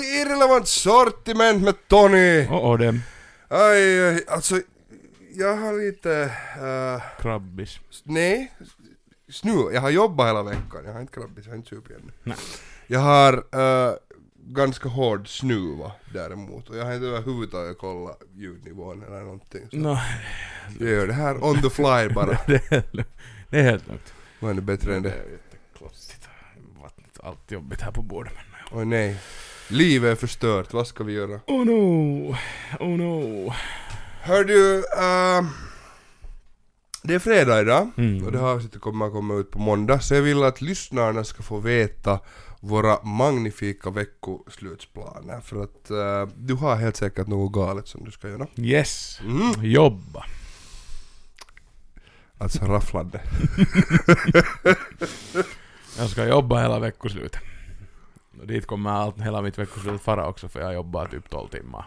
till Irrelevant Sortiment med Tony! Och, och det Aj, aj, alltså jag har lite... Uh, krabbis. nej, snu. Jag har jobbat hela veckan, jag har inte krabbis, jag har inte supit ännu. Nej. Jag har uh, ganska hård snuva däremot och jag har inte överhuvudtaget kollat ljudnivån eller någonting. Så No, jag gör det här on the fly bara. det, är det är helt lugnt. Vad är det bättre än Det det? är jätteklossigt. Vattnet, allt jobbigt här på bordet. Men... Oj nej. Livet är förstört, vad ska vi göra? Oh no, oh no. Hör du, uh, det är fredag idag Mm. och det här avsnittet kommer att komma ut på måndag så jag vill att lyssnarna ska få veta våra magnifika veckoslutsplaner för att eh, du har helt säkert något galet som du ska göra. Yes, Mm. jobba. Alltså rafflande. Jag ska jobba hela veckoslutet. Dit kommer allt, hela mitt veckoslut fara också för jag jobbar typ 12 timmar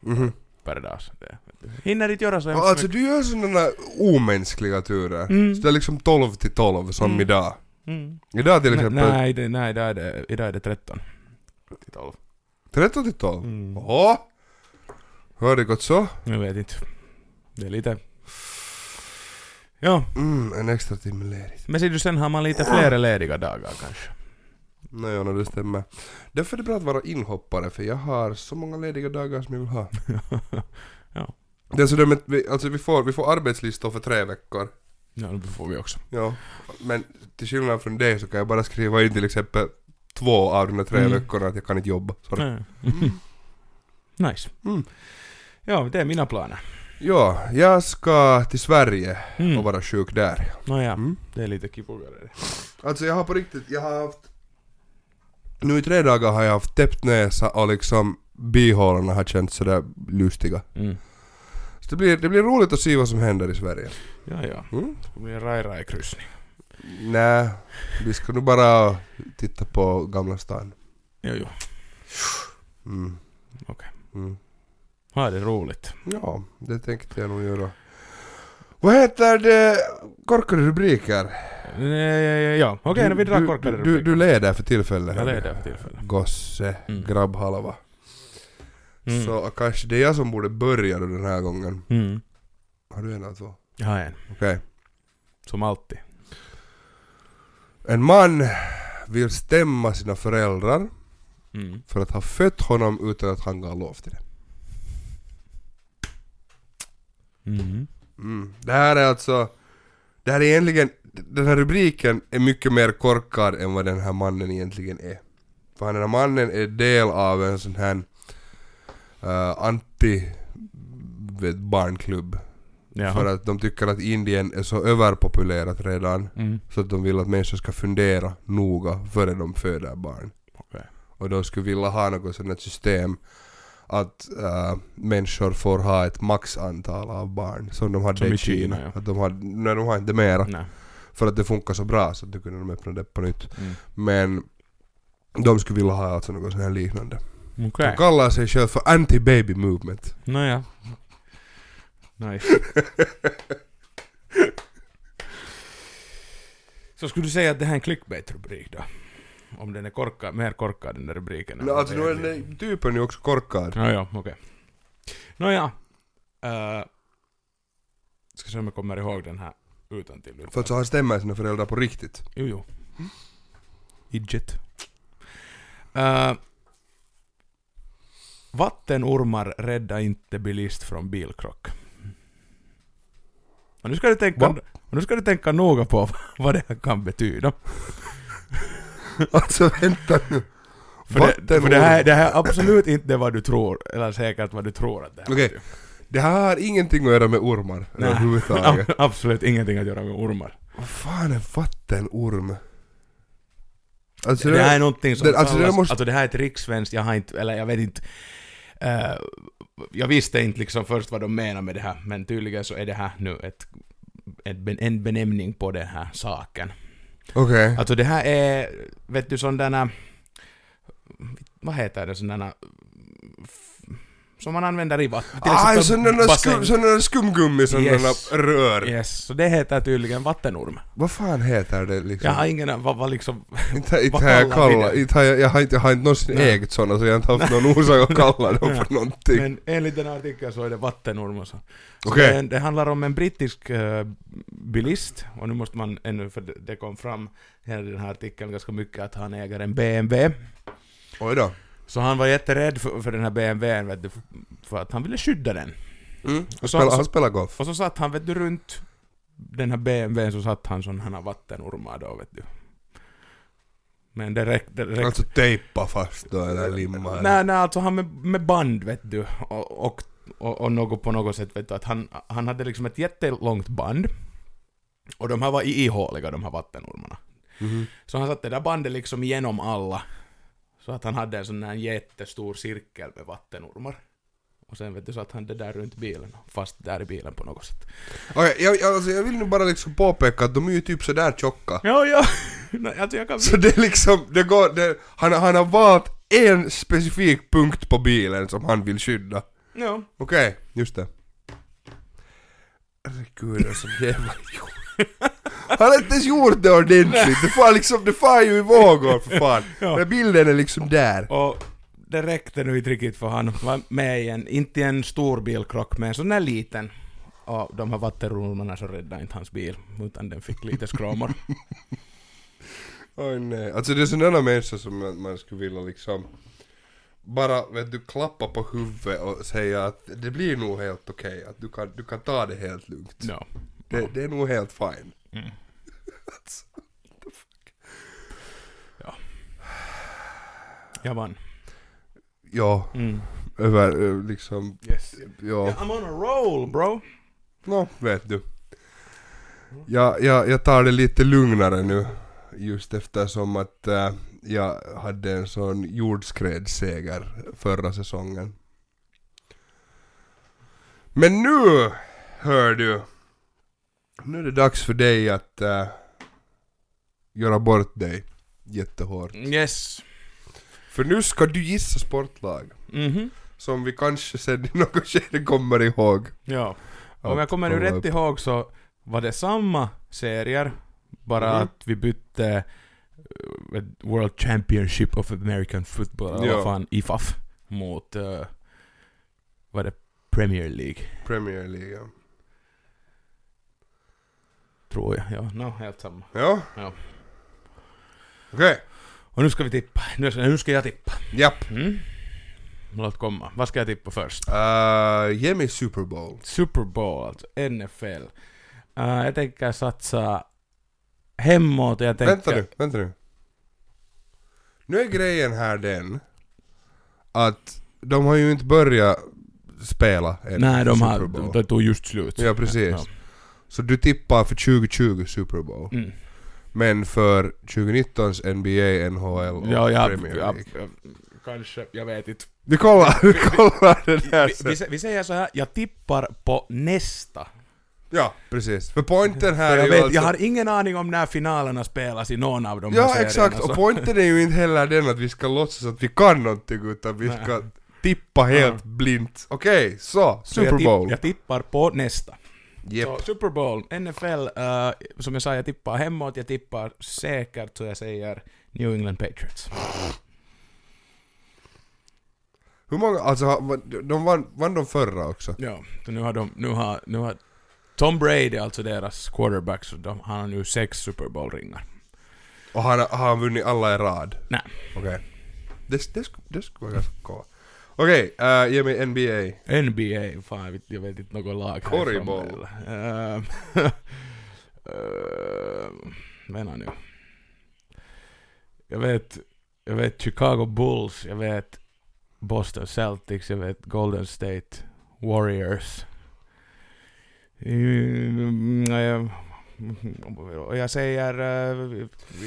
Mhm. per dag. Det, hinner inte göra så hemskt Alltså mycket. du gör sådana omänskliga turer. Mm. Så det är liksom 12 till 12 som Mm. idag. Mm. Idag till Nej, exempel nej, det, nej idag, är det, idag är det 13. Till 12. 13 till 12. Mm. Åh! Hur har det gått så? Jag vet inte. Det är lite... Ja, Mm, en extra timme ledigt. men ser du sen har man lite fler lediga dagar kanske. Nej, no, det stämmer. Därför är det bra att vara inhoppare, för jag har så många lediga dagar som jag vill ha. Ja. Det är så med, vi, alltså vi får, vi får arbetslistor för tre veckor. Ja, det får vi också. Ja. Men till skillnad från det så kan jag bara skriva in till exempel två av de här tre Mm. veckorna att jag kan inte jobba. Sorry. Nej. nice. Mm. Ja, det är mina planer. Ja, jag ska till Sverige Mm. och vara sjuk där. Nåja, Mm. det är lite kipugare det. Alltså jag har på riktigt, jag har haft... Nu i tre dagar har jag haft täppt näsa och liksom bihålorna har känts sådär lustiga. Mm. Så det blir, det blir roligt att se vad som händer i Sverige. Ja, ja. Mm? Det blir en raj-raj-kryssning. Nej, vi ska nog bara titta på Gamla stan. Jo, jo. Mm. Okej. Mm. Ha det roligt. Ja, det tänkte jag nog göra. Vad heter det? Korkade rubriker? Eh, Ja, okej, Du- när vi drar du- korkade du, rubriker. du leder för tillfället. Jag leder för tillfället. Gosse, Mm. grabbhalva. Mm. Så kanske det är jag som borde börja då den här gången. Mm. Har du en eller två? Jag har en. Okej. Som alltid. En man vill stämma sina föräldrar Mm. för att ha fött honom utan att han gav lov till det. Mm. Mm. Det här är alltså... Det här är egentligen... Den här rubriken är mycket mer korkad än vad den här mannen egentligen är. För den här mannen är del av en sån här uh, anti vet, barnklubb. Jaha. För att de tycker att Indien är så överpopulerat redan Mm. så att de vill att människor ska fundera noga före de föder barn. Okej. Och de skulle vilja ha något sånt här system att äh, människor får ha ett maxantal av barn som de hade Som i Kina. Kina, ja. Att de har, nej, de har inte mera. Nej. För att det funkar så bra så att då kunde de öppna det på nytt. Mm. Men de skulle vilja ha alltså något sånt här liknande. Okej. De kallar sig själv för anti-baby movement. Nåja. Nice. Så skulle du säga att det här är en clickbait-rubrik då? Om den är korkad, mer korkad den där rubriken? No, alltså nu är den typen ju också korkad. Ja, ja, okej. Nåja. Uh, ska se om jag kommer ihåg den här utan till. För att så han stämmer sina föräldrar på riktigt. Jo, jo. Idget. Uh, vattenormar rädda inte bilist från bilkrock. Och nu ska du tänka, Va? och nu ska du tänka noga på vad det här kan betyda. Alltså vänta nu. För, det, för det, här, det här är absolut inte vad du tror, eller säkert vad du tror att det här Okej. betyder. Det här har ingenting att göra med ormar Nej. överhuvudtaget. Ab- Absolut ingenting att göra med ormar. Vad fan är vattenorm? Alltså det här är någonting som det- alltså, det måste- alltså det här är ett rikssvenskt, jag har inte, eller jag vet inte, eh, jag visste inte liksom först vad de menar med det här, men tydligen så är det här nu ett, ett en benämning på den här saken. Okej. Alltså det här är, vet du sådana, vad heter det, sådana som man använder i vatten. Till Ah, sådana skum, sådana skumgummi, sådana Yes. rör. Yes, så det heter tydligen vattenorm. Vad fan heter det liksom? Jag har ingen, vad, vad liksom... Inte, inte vad jag kallar inte har jag, jag har inte, jag har inte någonsin Nej. ägt såna så jag har inte haft någon orsak att kalla dem för någonting. Men enligt den här artikeln så är det vattenorm och så. Okej. det, det handlar om en brittisk eh, bilist, och nu måste man ännu, för det, det kom fram i den här artikeln ganska mycket att han äger en BMW. Oj då. Så han var jätterädd för, för den här BMWn vet du, för att han ville skydda den. Mm. Och så- han spelar golf. Och så satt han vet du runt den här BMWn så satt han sådana här vattenormar då vet du. Men det räckte... Räckte Alltså tejpa fast då eller limma. eller- nej, nej, alltså han med, med band vet du. Och, och, och, och något på något sätt vet du att han, han hade liksom ett jättelångt band. Och de här var ihåliga de här vattenormarna. Mhm. Så han satte det där bandet liksom igenom alla. Så att han hade en sån här jättestor cirkel med vattenormar. Och sen vet du satt han det där runt bilen, fast där i bilen på något sätt. Okej, jag, jag, alltså, jag vill nu bara liksom påpeka att de är ju typ sådär tjocka. Ja, ja. Nej, alltså jag kan... Så det är liksom, det går, det, han, han har valt en specifik punkt på bilen som han vill skydda. Ja. Okej, just det. Herregud, alltså jävla Han har inte ens gjort det ordentligt, det far liksom, det far ju i vågor för fan. Ja. Men bilden är liksom där. Och det räckte nu inte riktigt för han var med i en, inte i en stor bilkrock, men en sån där liten. Och de här vattennormarna så räddade inte hans bil, utan den fick lite skramor. Oj nej, alltså det är sådana människor som man, skulle vilja liksom bara vet du klappa på huvudet och säga att det blir nog helt okej, att du kan, du kan ta det helt lugnt. Ja. Det, det är nog helt fine. Mm. Alltså, the fuck? Jag vann. Ja, Mm. över eh, liksom, Yes. ja. I'm on a roll bro! Nå, vet du. Jag, jag, jag tar det lite lugnare nu. Just eftersom att äh, jag hade en sån jordskredsseger förra säsongen. Men nu, hör du. Nu är det dags för dig att äh, göra bort dig jättehårt. Yes. För nu ska du gissa sportlag. Mhm. Som vi kanske sen i något skede kommer ihåg. Ja. Om jag kommer nu kolla rätt upp. ihåg så var det samma serier, bara Mhm. att vi bytte eh, World Championship of American Football, eller Ja. vad fan, IFAF, mot, uh, vad det, Premier League, Premier League. ja. tror jag. Ja, no, helt samma. Ja. Ja. Okej. Och nu ska vi tippa. Nu ska, nu ska jag tippa. Japp. Mm. Låt komma. Vad ska jag tippa först? Uh, ge mig Super Bowl. Super Bowl, alltså NFL. Uh, jag tänker satsa hemåt jag tänker... Vänta nu, vänta nu. Nu är grejen här den att de har ju inte börjat spela än Nej, de har, Super Bowl. de tog just slut. Ja, precis. Ja. Så du tippar för 2020 Super Bowl. Mm. Men för 2019s NBA, NHL och Ja, ja, Premier ja, League. ja, kanske, jag vet inte. Vi kollar, vi kollar det där Vi, vi, vi säger så här, jag tippar på nästa. Ja, precis. För pointen här jag, är ju vet, alltså... jag har ingen aning om när finalerna spelas i någon av de här Ja, serierna. exakt. så- Och pointen är ju inte heller den att vi ska låtsas att vi kan någonting utan vi ska tippa helt blint. Okej, så. så jag, Super tipp, Bowl. jag tippar på nästa. Japp. Så Super Bowl, NFL, eh, som jag sa, jag tippar hemåt, jag tippar säkert så jag säger New England Patriots. Hur många, alltså har- de vann, vann de förra också? Ja, nu har de, nu har, nu har Tom Brady, alltså deras quarterback, så de, han har nu sex Super Bowl-ringar. Och han, har han vunnit alla i rad? Nej. Okej. Det, det, sk- det skulle vara ganska coolt. Okej, äh, ge mig NBA. NBA, fan jag vet, inte något lag Korgboll. Uh, uh, Vänta nu. Jag vet, jag vet Chicago Bulls, jag vet Boston Celtics, jag vet Golden State Warriors. Mm, jag- säger,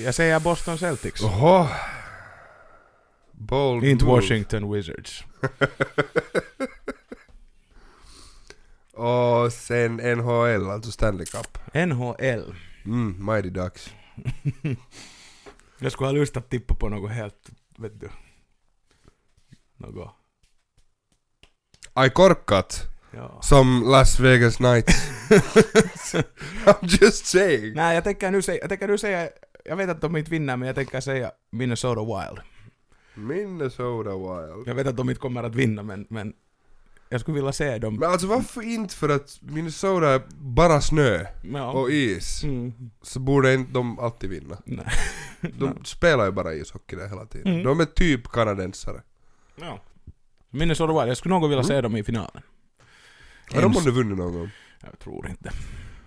jag säger Boston Celtics. Oho. Bold Inte move. Washington Wizards. Och sen NHL, alltså Stanley Cup. NHL. Mm, Mighty Ducks. Jag skulle ha lust att tippa på något helt, vet du. Något. Aj korkat. Ja. Som Las Vegas Knights. I'm just saying. Nej, jag tänker nu säga, jag tänker nu säga, jag vet att de inte vinner, men jag tänker säga Minnesota Wild. Minnesota Wild. Jag vet att de inte kommer att vinna, men, men jag skulle vilja se dem. Men alltså varför inte? För att Minnesota är bara snö Ja. och is. Mm. Så borde inte de alltid vinna. Nej. De spelar ju bara ishockey där hela tiden. Mm. De är typ kanadensare. Ja. Minnesota Wild, jag skulle nog vilja se dem i finalen. Har de månne vunnit någon gång? Jag tror inte.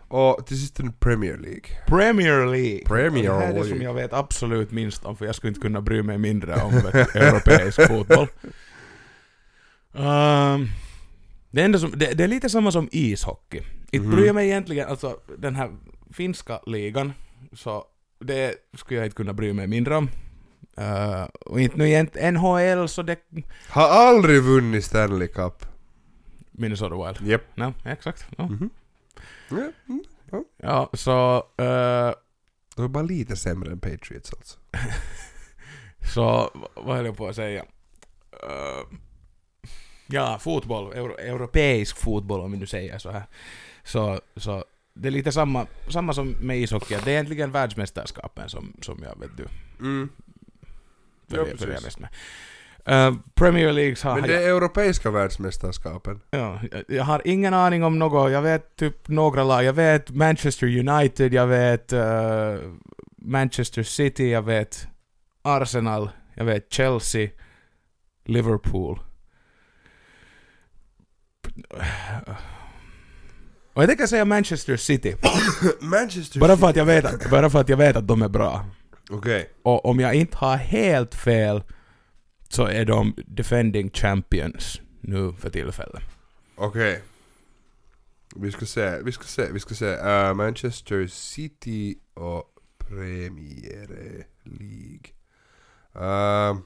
Och till sist en Premier League. Premier League. Premier det här är det League. som jag vet absolut minst om, för jag skulle inte kunna bry mig mindre om europeisk fotboll. Ehm, det, enda som, det, det är lite samma som ishockey. Inte Mhm. bryr jag mig egentligen, alltså den här finska ligan, så det skulle jag inte kunna bry mig mindre om. Eh, och inte nu egent- NHL så det... Har aldrig vunnit Stanley Cup. Minnesota Wild. Japp. Ja, exakt. Ja, Mhm. Ja, mm. ja så... eh, De är bara lite sämre än Patriots alltså. Så, vad höll jag på att säga? Eh, ja, fotboll, euro, europeisk fotboll om vi nu säger så här. Så, så det är lite samma, samma som med ishockey, det är egentligen världsmästerskapen som, som jag vet du Mm. Ja, följer följer mest med. Eh, Premier League har Men det är europeiska världsmästerskapen. Ja, jag- jag har ingen aning om något. Jag vet typ några lag. Jag vet Manchester United, jag vet eh, Manchester City, jag vet Arsenal, jag vet Chelsea, Liverpool. Och jag tänker säga Manchester City. Manchester Bara för, att jag vet att, bara för att jag vet att de är bra. Okej. Och om jag inte har helt fel så är de defending champions nu för tillfället. Okej. Vi ska se, vi ska se, vi ska se. Uh, Manchester City och Premier League. Uh,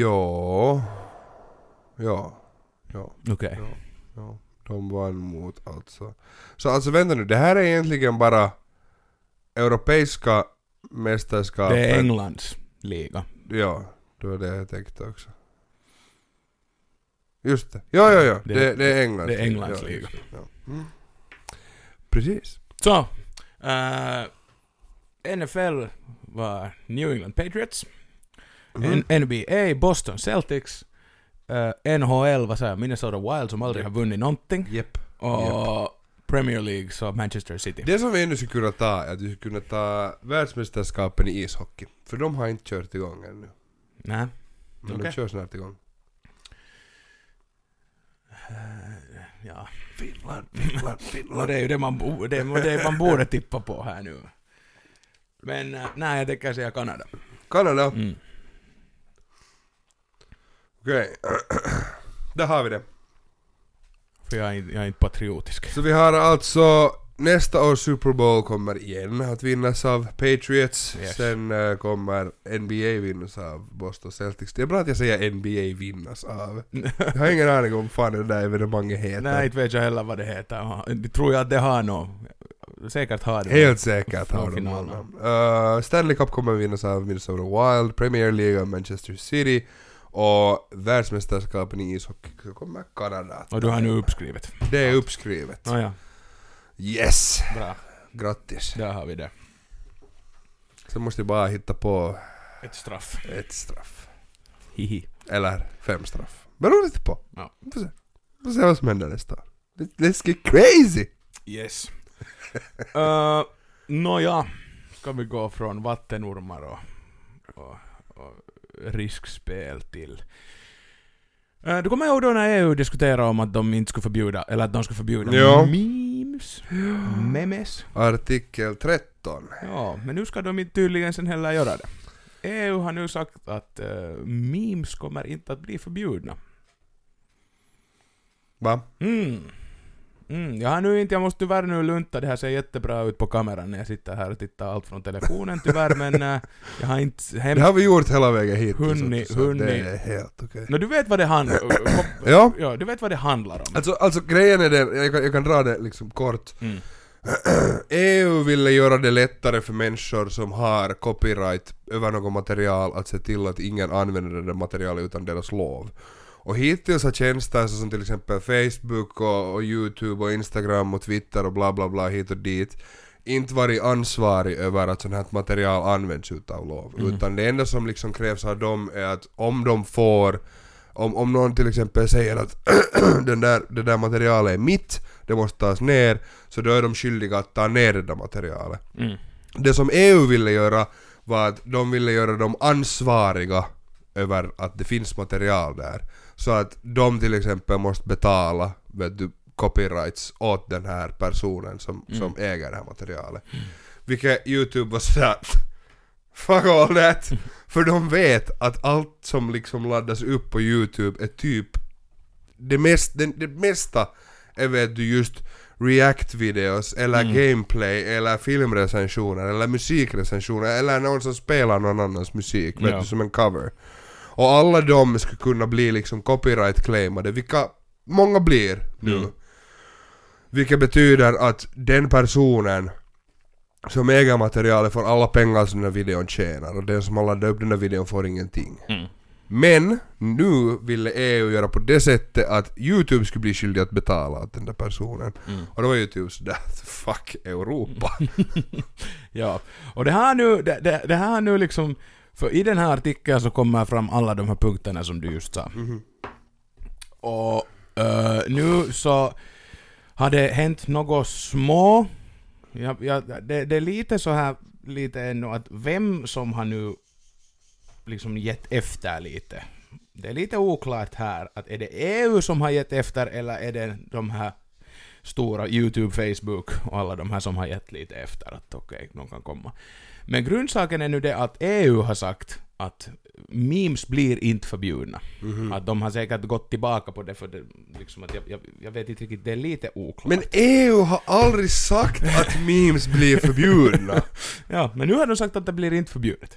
ja. Ja. Ja. Okej. Ja. ja. De vann mot alltså. Så alltså vänta nu, det här är egentligen bara Europeiska mästerskapen. Det är Englands liga. Ja, det var det jag tänkte också. Just det. Ja, ja, ja. Det- Det, det, är Englands det är Englands ja, liga. det, Ja. Mm. Precis. Så, eh, NFL var New England Patriots. Mhm. N- NBA Boston Celtics. Eh, NHL var såhär Minnesota Wild som aldrig har vunnit någonting. Japp. Och Premier League så Manchester City. Det som vi ännu skulle kunna ta är att vi skulle kunna ta världsmästerskapen i ishockey. För de har inte kört igång ännu. Nej. Men Okej. de kör snart igång. Ja. Finland, Finland, Och det är ju det man, bo- det, är det man borde tippa på här nu. Men eh, nej, jag tänker säga Kanada. Kanada. Mm. Okej. Där har vi det. För jag är, jag är inte patriotisk. Så vi har alltså nästa års Super Bowl kommer igen att vinnas av Patriots. Yes. Sen eh, kommer NBA vinnas av Boston Celtics. Det är bra att jag säger NBA vinnas av. Jag har ingen aning om fan det där evenemanget heter. Nej, inte vet jag heller vad det heter. Det Tror jag att det har något. Säkert har det. Helt säkert har de honom. Uh, Stanley Cup kommer vinnas av Minnesota Wild, Premier League av Manchester City och världsmästerskapen i ishockey så kommer Kanada. att Och du har nu uppskrivet. Det är uppskrivet. Nåja, Yes! bra. Grattis. Där har vi det. Så måste jag bara hitta på Ett straff. ett straff. Hihi. Eller fem straff. Beror lite på. Ja. Vi får se. Vi får se vad som händer nästa år. Let- Let's get crazy! Yes. uh, Nåja, ska vi gå från vattenormar och, och riskspel till... Uh, du kommer ihåg då när EU diskuterade om att de inte skulle förbjuda, eller att de skulle förbjuda Ja. memes? Memes? Artikel 13. Ja, men nu ska de inte tydligen sen heller göra det. EU har nu sagt att uh, memes kommer inte att bli förbjudna. Va? Mm. Mm, jag har nu inte, jag måste tyvärr nu lunta, det här ser jättebra ut på kameran när jag sitter här och tittar allt från telefonen tyvärr, men äh, jag har inte Det hemskt... har vi gjort hela vägen hit. Hunni- så hunni. Det är helt okej. Nå, du vet vad det handlar Ja. ja, du vet vad det handlar om. Alltså, alltså grejen är den, jag kan, jag kan dra det liksom kort. Mm. EU ville göra det lättare för människor som har copyright över något material att se till att ingen använder det materialet utan deras lov. Och hittills har tjänster som till exempel Facebook och, och Youtube och Instagram och Twitter och bla bla bla hit och dit inte varit ansvarig över att sånt här material används utav lov. Utan det enda som liksom krävs av dem är att om de får om, om någon till exempel säger att den där, det där materialet är mitt, det måste tas ner, så då är de skyldiga att ta ner det där materialet. Mm. Det som EU ville göra var att de ville göra dem ansvariga över att det finns material där. Så att de till exempel måste betala vet du, copyrights åt den här personen som, som äger det här materialet. Vilket YouTube var sådär Fuck all that! För de vet att allt som liksom laddas upp på YouTube är typ det, mest, det, det mesta är vet du just react-videos eller gameplay eller filmrecensioner eller musikrecensioner eller någon som spelar någon annans musik vet Ja. du som en cover. Och alla de skulle kunna bli liksom copyright-claimade, vilka många blir nu. Mm. Vilket betyder att den personen som äger materialet får alla pengar som den här videon tjänar och den som har laddat upp den här videon får ingenting. Mm. Men nu ville EU göra på det sättet att YouTube skulle bli skyldig att betala åt den där personen. Mm. Och då var YouTube sådär, fuck Europa. Ja, och det här nu, det, det, det här nu liksom, för i den här artikeln så kommer fram alla de här punkterna som du just sa. Och eh, nu så har det hänt något små, ja, ja, det, det är lite så här, lite ännu att vem som har nu liksom gett efter lite. Det är lite oklart här, att är det EU som har gett efter eller är det de här stora YouTube, Facebook och alla de här som har gett lite efter att okej, de kan komma. Men grundsaken är nu det att EU har sagt att memes blir inte förbjudna. Att de har säkert gått tillbaka på det för det, liksom att jag, jag, jag vet inte riktigt, det är lite oklart. Men EU har aldrig sagt att memes blir förbjudna. ja, men nu har de sagt att det blir inte förbjudet.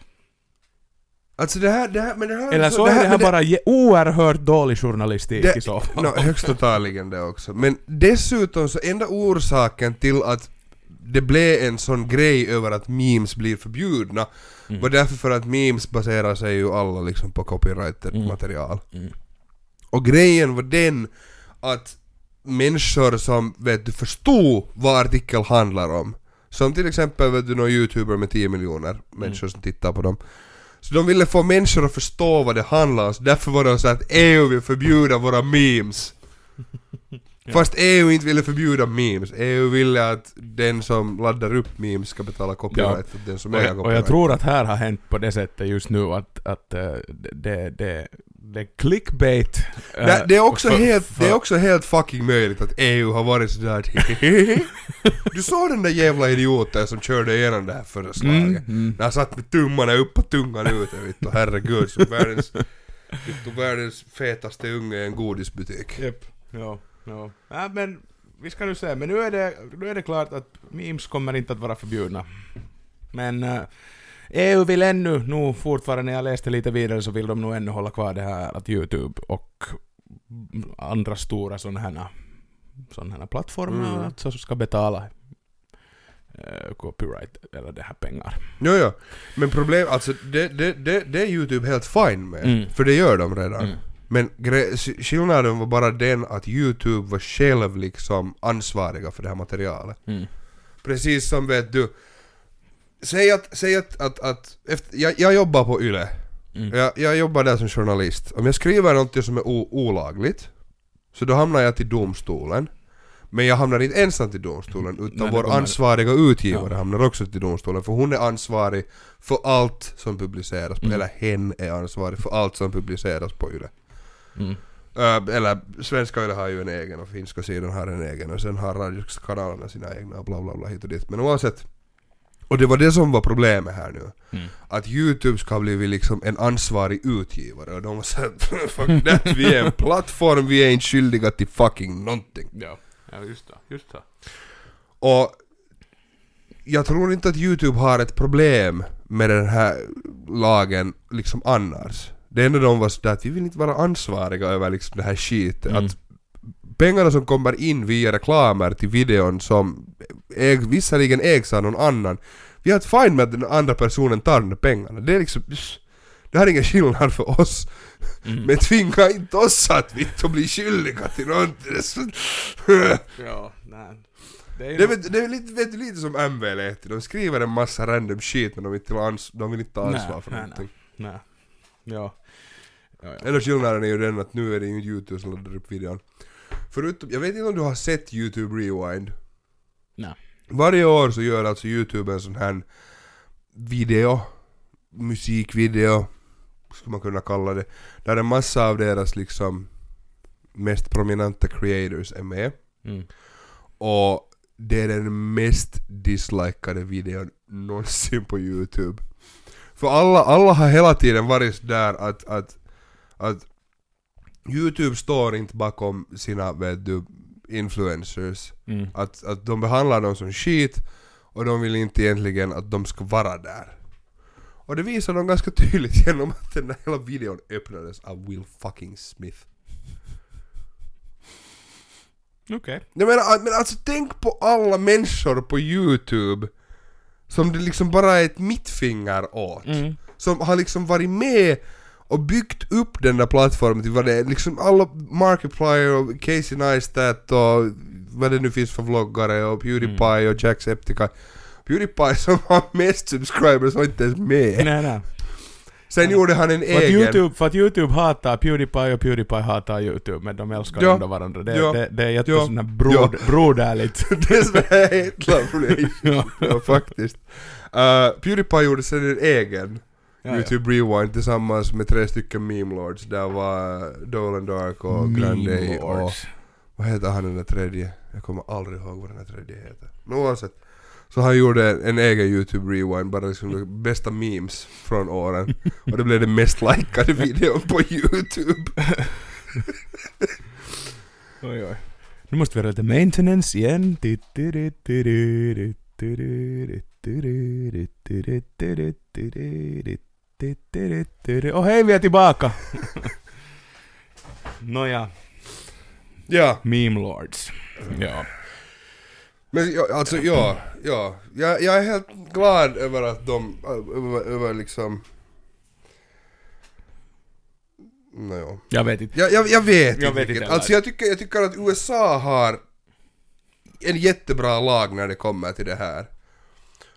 Alltså det här, det här, men det här... Eller så är det här men bara ge- oerhört dålig journalistik det, i så fall. No, högst antagligen det också. Men dessutom så enda orsaken till att det blev en sån grej över att memes blir förbjudna Mm. var därför för att memes baserar sig ju alla liksom på copyrighted Mm. material. Mm. Och grejen var den att människor som vet du förstod vad artikel handlar om, som till exempel vet du någon youtuber med 10 miljoner människor som tittar på dem. Så de ville få människor att förstå vad det handlar om, så därför var de så att EU vill förbjuda våra memes. Fast EU inte ville förbjuda memes, EU ville att den som laddar upp memes ska betala copyright åt den som äger jag, och copyright. jag tror att här har hänt på det sättet just nu att, att eh, det, det, det är clickbait. eh, Nej, det, är också för- helt, för- det är också helt fucking möjligt att EU har varit sådär Du såg den där jävla idioten som körde igenom det här förslaget? Mm, mm. När han satt med tummarna upp och tungan ute vittu, herregud som världens, vittu, världens fetaste unge i en godisbutik. Japp. Ja, ja. ja, men vi ska nu se. Men nu är, det, nu är det klart att memes kommer inte att vara förbjudna. Men eh, EU vill ännu, nu fortfarande jag läste lite vidare så vill de nog ännu hålla kvar det här att YouTube och andra stora sådana här, sådana här plattformar Mm. alltså ska betala eh, copyright eller det här pengar. Jo, jo. Men problem, alltså det, det, det, det är YouTube helt fine med. Mm. För det gör de redan. Mm. Men skillnaden var bara den att YouTube var själv liksom ansvariga för det här materialet. Mm. Precis som vet du, säg att, säg att, att, att efter, jag, jag jobbar på YLE. Mm. Jag, jag jobbar där som journalist. Om jag skriver något som är o, olagligt, så då hamnar jag till domstolen. Men jag hamnar inte ensam till domstolen, utan Nej, vår ansvariga utgivare Ja. hamnar också till domstolen. För hon är ansvarig för allt som publiceras på, Mm. eller hen är ansvarig för allt som publiceras på YLE. Mm. Eller svenska har ju en egen och finska sidan har en egen och sen har radiokanalerna sina egna och bla bla bla hit och dit. Men oavsett. Och det var det som var problemet här nu. Mm. Att YouTube ska bli liksom en ansvarig utgivare och de var såhär fuck that, vi är en plattform, vi är inte skyldiga till fucking någonting. Ja. ja, just det. Just det. Och jag tror inte att YouTube har ett problem med den här lagen liksom annars. Det enda de var sådär att vi vill inte vara ansvariga över liksom det här skiten. Mm. Att pengarna som kommer in via reklamer till videon som äg, visserligen ägs av någon annan. Vi har ett fine med att den andra personen tar de där pengarna. Det är liksom... Det här är ingen skillnad för oss. Mm. Men tvinga inte oss att vi inte blir skyldiga till någonting. Det är, så... Ja, nej. Det är det är, nå- väl- det är lite, vet du, lite som MV lät. De skriver en massa random shit men de vill inte, ta ans- de vill inte ta ansvar Nej, för nej, någonting. nej. Ja. Ja, ja. Enda skillnaden är ju den att nu är det ju Youtube som laddar upp videon. Förutom, jag vet inte om du har sett Youtube Rewind? Nej. Varje år så gör alltså Youtube en sån här video, musikvideo, skulle man kunna kalla det. Där en massa av deras liksom mest prominenta creators är med. Mm. Och det är den mest dislikade videon någonsin på Youtube. För alla, alla har hela tiden varit där att, att, att Youtube står inte bakom sina vet du, influencers. Mm. Att, att de behandlar dem som skit och de vill inte egentligen att de ska vara där. Och det visar de ganska tydligt genom att den där hela videon öppnades av Will fucking Smith. Okej. Jag menar, men alltså tänk på alla människor på Youtube som det liksom bara är ett mittfinger åt. Mm. Som har liksom varit med och byggt upp den där plattformen till vad det är. Liksom alla Markiplier och Casey Neistat och vad det nu finns för vloggare och Pewdiepie och Jacksepticeye. Pewdiepie som har mest subscribers var inte ens med. Nej, nej. Sen gjorde han en För egen. YouTube, för att YouTube hatar Pewdiepie och Pewdiepie hatar YouTube, men de älskar Ja. ändå varandra. Det, Ja. det, det är Ja. jättesån här brod, broderligt. det är helt lovely. ja. ja, faktiskt. Uh, Pewdiepie gjorde sen en egen Ja, ja. Youtube Rewind tillsammans med tre stycken meme lords. Där var Dolan Dark och Grande och... Vad heter han den där tredje? Jag kommer aldrig ihåg vad den där tredje heter. Men oavsett. Så han gjorde en, en egen YouTube rewind, bara liksom de bästa memes från åren. Och det blev den mest likade videon på YouTube. Oj, oj. Nu måste vi göra lite maintenance igen. Och hej, vi är tillbaka! Nåja, Ja, meme lords. Ja. men ja, alltså ja, ja. Jag, jag är helt glad över att de, över, över liksom... Nåja. Jag vet inte. Jag, jag, jag vet Jag inte vet riktigt. inte Alltså jag tycker, jag tycker att USA har en jättebra lag när det kommer till det här.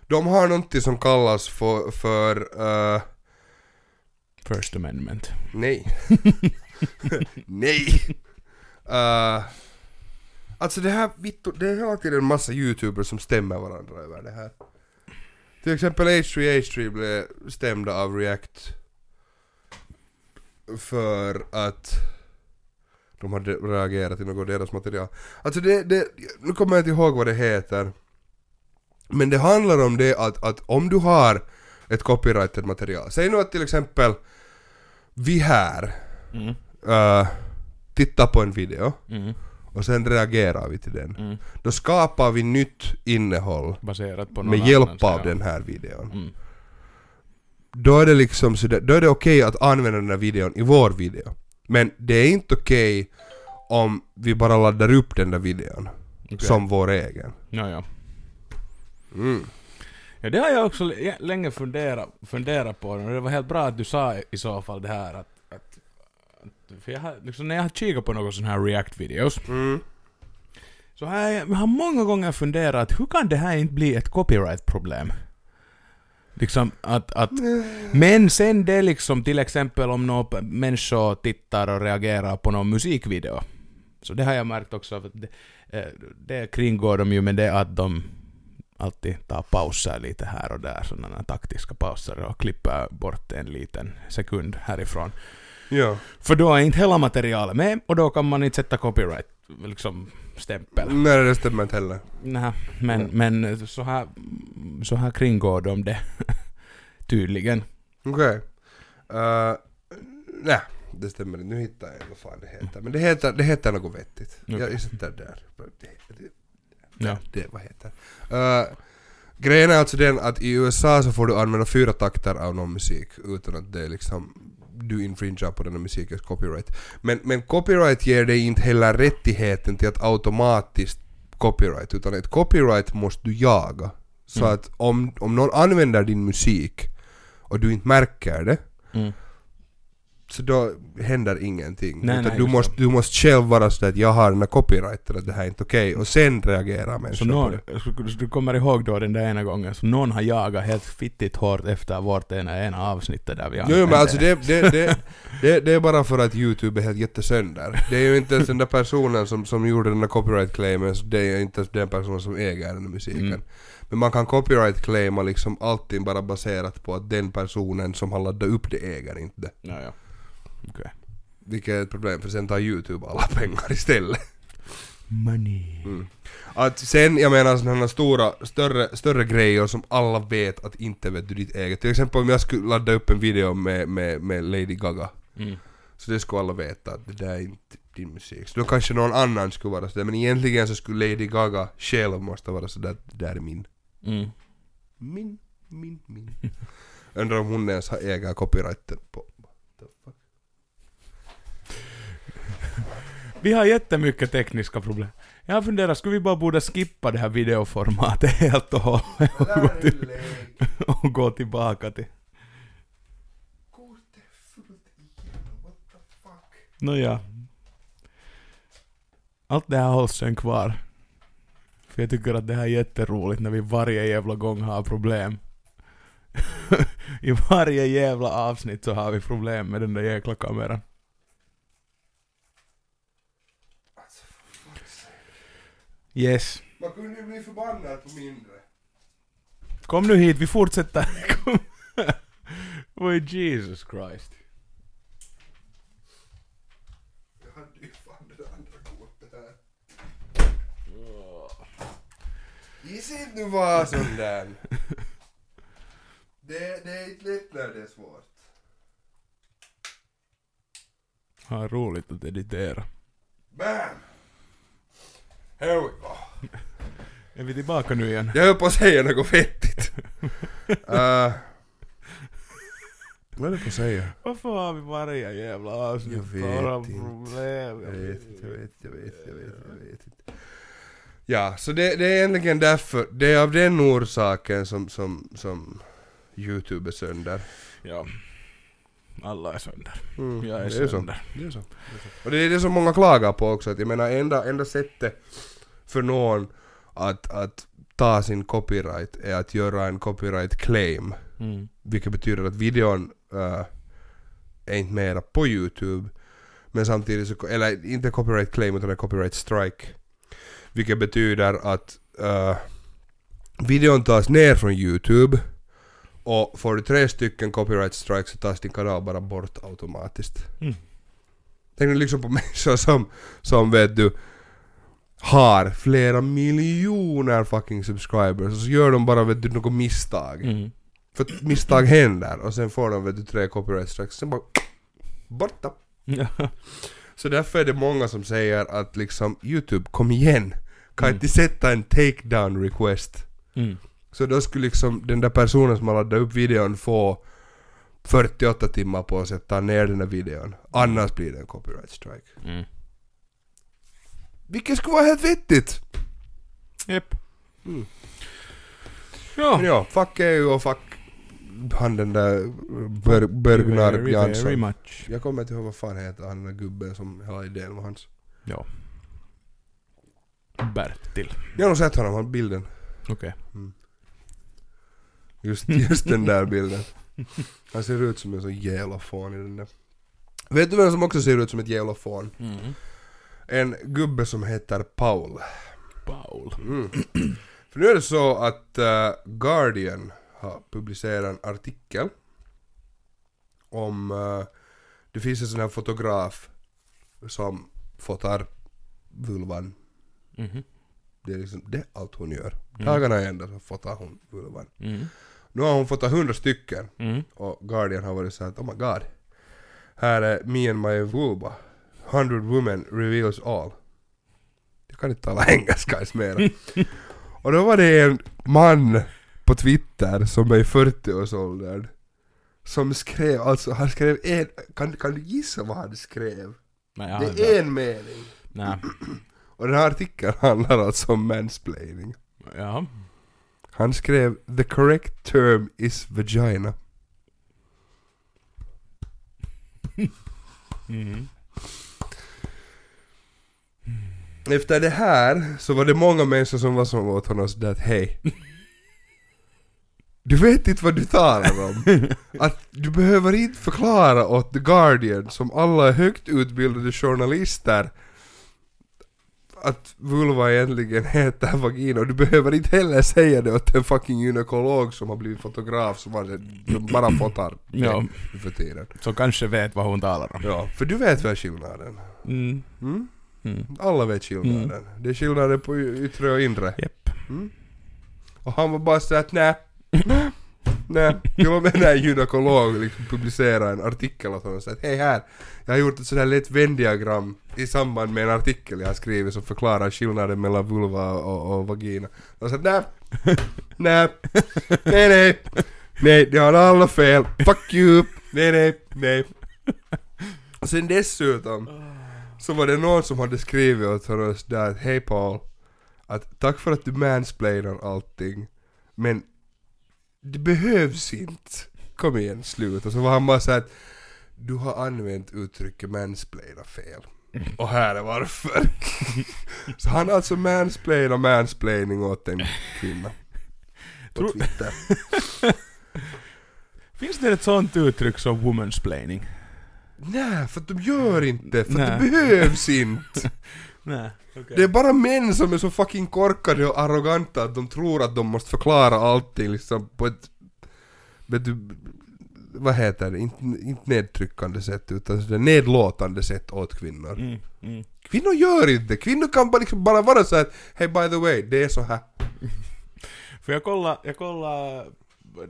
De har någonting som kallas för, för uh, First amendment. nej. nej. Uh, alltså det här, vittu, det är hela tiden en massa youtubers som stämmer varandra över det här. Till exempel H3H3 blev stämda av React för att de hade reagerat till något av deras material. Alltså det, det, nu kommer jag inte ihåg vad det heter. Men det handlar om det att, att om du har ett copyrighted material. Säg nu att till exempel vi här Mm. uh, tittar på en video Mm. och sen reagerar vi till den. Mm. Då skapar vi nytt innehåll med hjälp annans, av ja. den här videon. Mm. Då är det liksom så då är det okej att använda den här videon i vår video. Men det är inte okej om vi bara laddar upp den där videon Okej. som vår egen. Ja, ja. Mm. Ja, det har jag också länge funderat, funderat på. Och det var helt bra att du sa i så fall det här att... att, att för jag har, liksom, när jag har kikat på några sådana här React-videos Mm. så har jag, jag har många gånger funderat hur kan det här inte bli ett copyright-problem? Liksom att, att... Men sen det liksom till exempel om några människor tittar och reagerar på någon musikvideo. Så det har jag märkt också. Att det, eh, det kringgår de ju med det att de alltid tar pauser lite här och där, sådana taktiska pauser och klipper bort en liten sekund härifrån. Ja. För då är inte hela materialet med och då kan man inte sätta copyright liksom stämpel. Nej det stämmer inte heller. Nej, men, Ja. men så, här, så här kringgår de det tydligen. Okej. Uh, nej, det stämmer inte. Nu hittar jag vad fan det heter. Men det heter, det heter något vettigt. Okej. Jag, jag sätter där. Det, det, Ja. det, vad heter uh, Grejen är alltså den att i USA så får du använda fyra takter av någon musik utan att det liksom du infringear på den här musikens copyright. Men, men copyright ger dig inte heller rättigheten till att automatiskt copyright, utan ett copyright måste du jaga. Så Mm. att om, om någon använder din musik och du inte märker det, Mm. Så då händer ingenting. Nej, utan nej, du, måste, du måste själv vara sådär att jag har den här copyrighten, att det här är inte okej, och sen reagerar Så människor på någon, det. så du kommer ihåg då den där ena gången, så någon har jagat helt fittigt hårt efter vårt ena, ena avsnittet där vi Jo, men alltså det, det, det, det, är bara för att YouTube är helt jättesönder. Det är ju inte ens den där personen som, som gjorde den där copyright claimen, så det är ju inte ens den personen som äger den där musiken. Mm. Men man kan copyright claima liksom allting bara baserat på att den personen som har laddat upp det äger inte det. Ja, ja. Okej. Vilket är ett problem för sen tar YouTube alla pengar istället. Money. Mm. Att sen, jag menar sådana stora, större, större grejer som alla vet att inte vet du ditt eget. Till exempel om jag skulle ladda upp en video med, med, med Lady Gaga. Mm. Så det skulle alla veta att det där är inte din musik. Så då kanske någon annan skulle vara sådär, men egentligen så skulle Lady Gaga själv måste vara sådär att det där är min. Mm. Min, min, min. Undrar om hon ens äger copyrighten på... What the fuck? Vi har jättemycket tekniska problem. Jag har funderat, skulle vi bara borde skippa det här videoformatet helt och hållet och gå, till, och gå tillbaka till... Nåja. Allt det här hålls sen kvar. För jag tycker att det här är jätteroligt när vi varje jävla gång har problem. I varje jävla avsnitt så har vi problem med den där jäkla kameran. Alltså, för fuck's sake. Yes. Man kunde ju bli förbannad på mindre. Kom nu hit, vi fortsätter. Kom. Oj, Jesus Christ. Jag hade ju fan det andra kortet här. Gissa inte nu vara sån där. Det, det är inte lätt när det är svårt. Ha roligt att editera. Bam! Here we go. Är vi tillbaka nu igen? Jag höll på att säga något vettigt. uh, vad är det på att säga? Varför har vi varje jävla avsnitt Jag vet bara inte. problem? Jag vet inte, jag vet, jag vet, jag vet, jag vet inte. Ja, så det, det är egentligen därför, det är av den orsaken som, som, som Youtube är sönder. Ja. Alla är sönder. Mm, Jag är, det är så. sönder. Det är så. Och det är det som många klagar på också, att jag menar enda, enda sättet för någon att, att ta sin copyright är att göra en copyright claim. Mm. Vilket betyder att videon äh, är inte mera på Youtube. Men samtidigt så, eller inte copyright claim utan copyright strike. Vilket betyder att äh, videon tas ner från Youtube. Och får du tre stycken copyright strikes så tas din kanal bara bort automatiskt. Mm. Tänk nu liksom på människor som, som vet du har flera miljoner fucking subscribers och så gör de bara vet du något misstag. Mm. För att misstag händer och sen får de vet du tre copyright strikes, sen bara borta. Så därför är det många som säger att liksom Youtube, kom igen! Kan Mm. inte sätta en takedown request? Mm. Så då skulle liksom den där personen som har laddat upp videon få 48 timmar på sig att ta ner den där videon. Annars blir det en copyright strike. Mm. Vilket skulle vara helt vettigt! Japp. Mm. Ja. Men ja, fuck EU och fuck han den där Ber- Bergnar very, very Jansson. much. Jag kommer inte ihåg vad fan heter han den där gubben som hela idén var hans. Ja. Bertil. Jag har nog sett honom, han bilden. Okej. Just, just den där bilden. Han ser ut som en sån jävla fån i den där. Vet du vem som också ser ut som ett jävla fån? Mm. En gubbe som heter Paul. Paul. Mm. För nu är det så att eh, Guardian har publicerat en artikel om uh, det finns en sån här fotograf som fotar vulvan. Mhm. Det är liksom det är allt hon gör. Mm. Dagarna i ända så fotar hon vulvan. Mm. Nu har hon fotat hundra stycken Mm. och Guardian har varit såhär att oh my god. Här är me and my vulva. 100 women reveals all. Jag kan inte tala engelska ens mera. och då var det en man på Twitter som är i 40-årsåldern som skrev, alltså han skrev en, kan, kan du gissa vad han skrev? Nej, Det inte- är en mening. Nej. Och den här artikeln handlar alltså om mansplaining. Ja. Han skrev “The correct term is vagina”. Mm. Efter det här så var det många människor som var som åt honom sådär att hej. Du vet inte vad du talar om. Att du behöver inte förklara åt The Guardian, som alla är högt utbildade journalister, att vulva egentligen heter vagina. Och du behöver inte heller säga det åt en fucking gynekolog som har blivit fotograf som har som bara fotar Ja. för tiden. Så kanske vet vad hon talar om. Ja, för du vet väl skillnaden? Mm. Mm? Mm. Alla vet skillnaden. Det är skillnaden på yttre och inre. Japp. Mm. Och han var bara såhär att nä, nä, nä. Till och med när en gynekolog liksom publicerade en artikel åt honom och sa att hej här, jag har gjort ett sådär lätt Venn-diagram i samband med en artikel jag har skrivit som förklarar skillnaden mellan vulva och, och vagina. Och så nä, nä, nej nej, nej, det har alla fel, fuck you, nej nej, nej. Och sen dessutom så var det någon som hade skrivit åt honom sådär att hej Paul, att tack för att du mansplainar allting, men det behövs inte. Kom igen, slut. Och så var han bara såhär att du har använt uttrycket mansplaina fel. Och här är varför. så han alltså mansplainat mansplaining åt en kvinna. På Twitter. Finns det ett sånt uttryck som womansplaining? Nej, för att de gör inte, för att Nej. det behövs inte. Nej, okej. Det är bara män som är så fucking korkade och arroganta att de tror att de måste förklara allting liksom på ett... Vet du, vad heter det? Inte, inte nedtryckande sätt utan sådär nedlåtande sätt åt kvinnor. Mm, mm. Kvinnor gör inte Kvinnor kan bara, liksom bara vara så att Hey by the way, det är så här. För jag kollade, jag kollade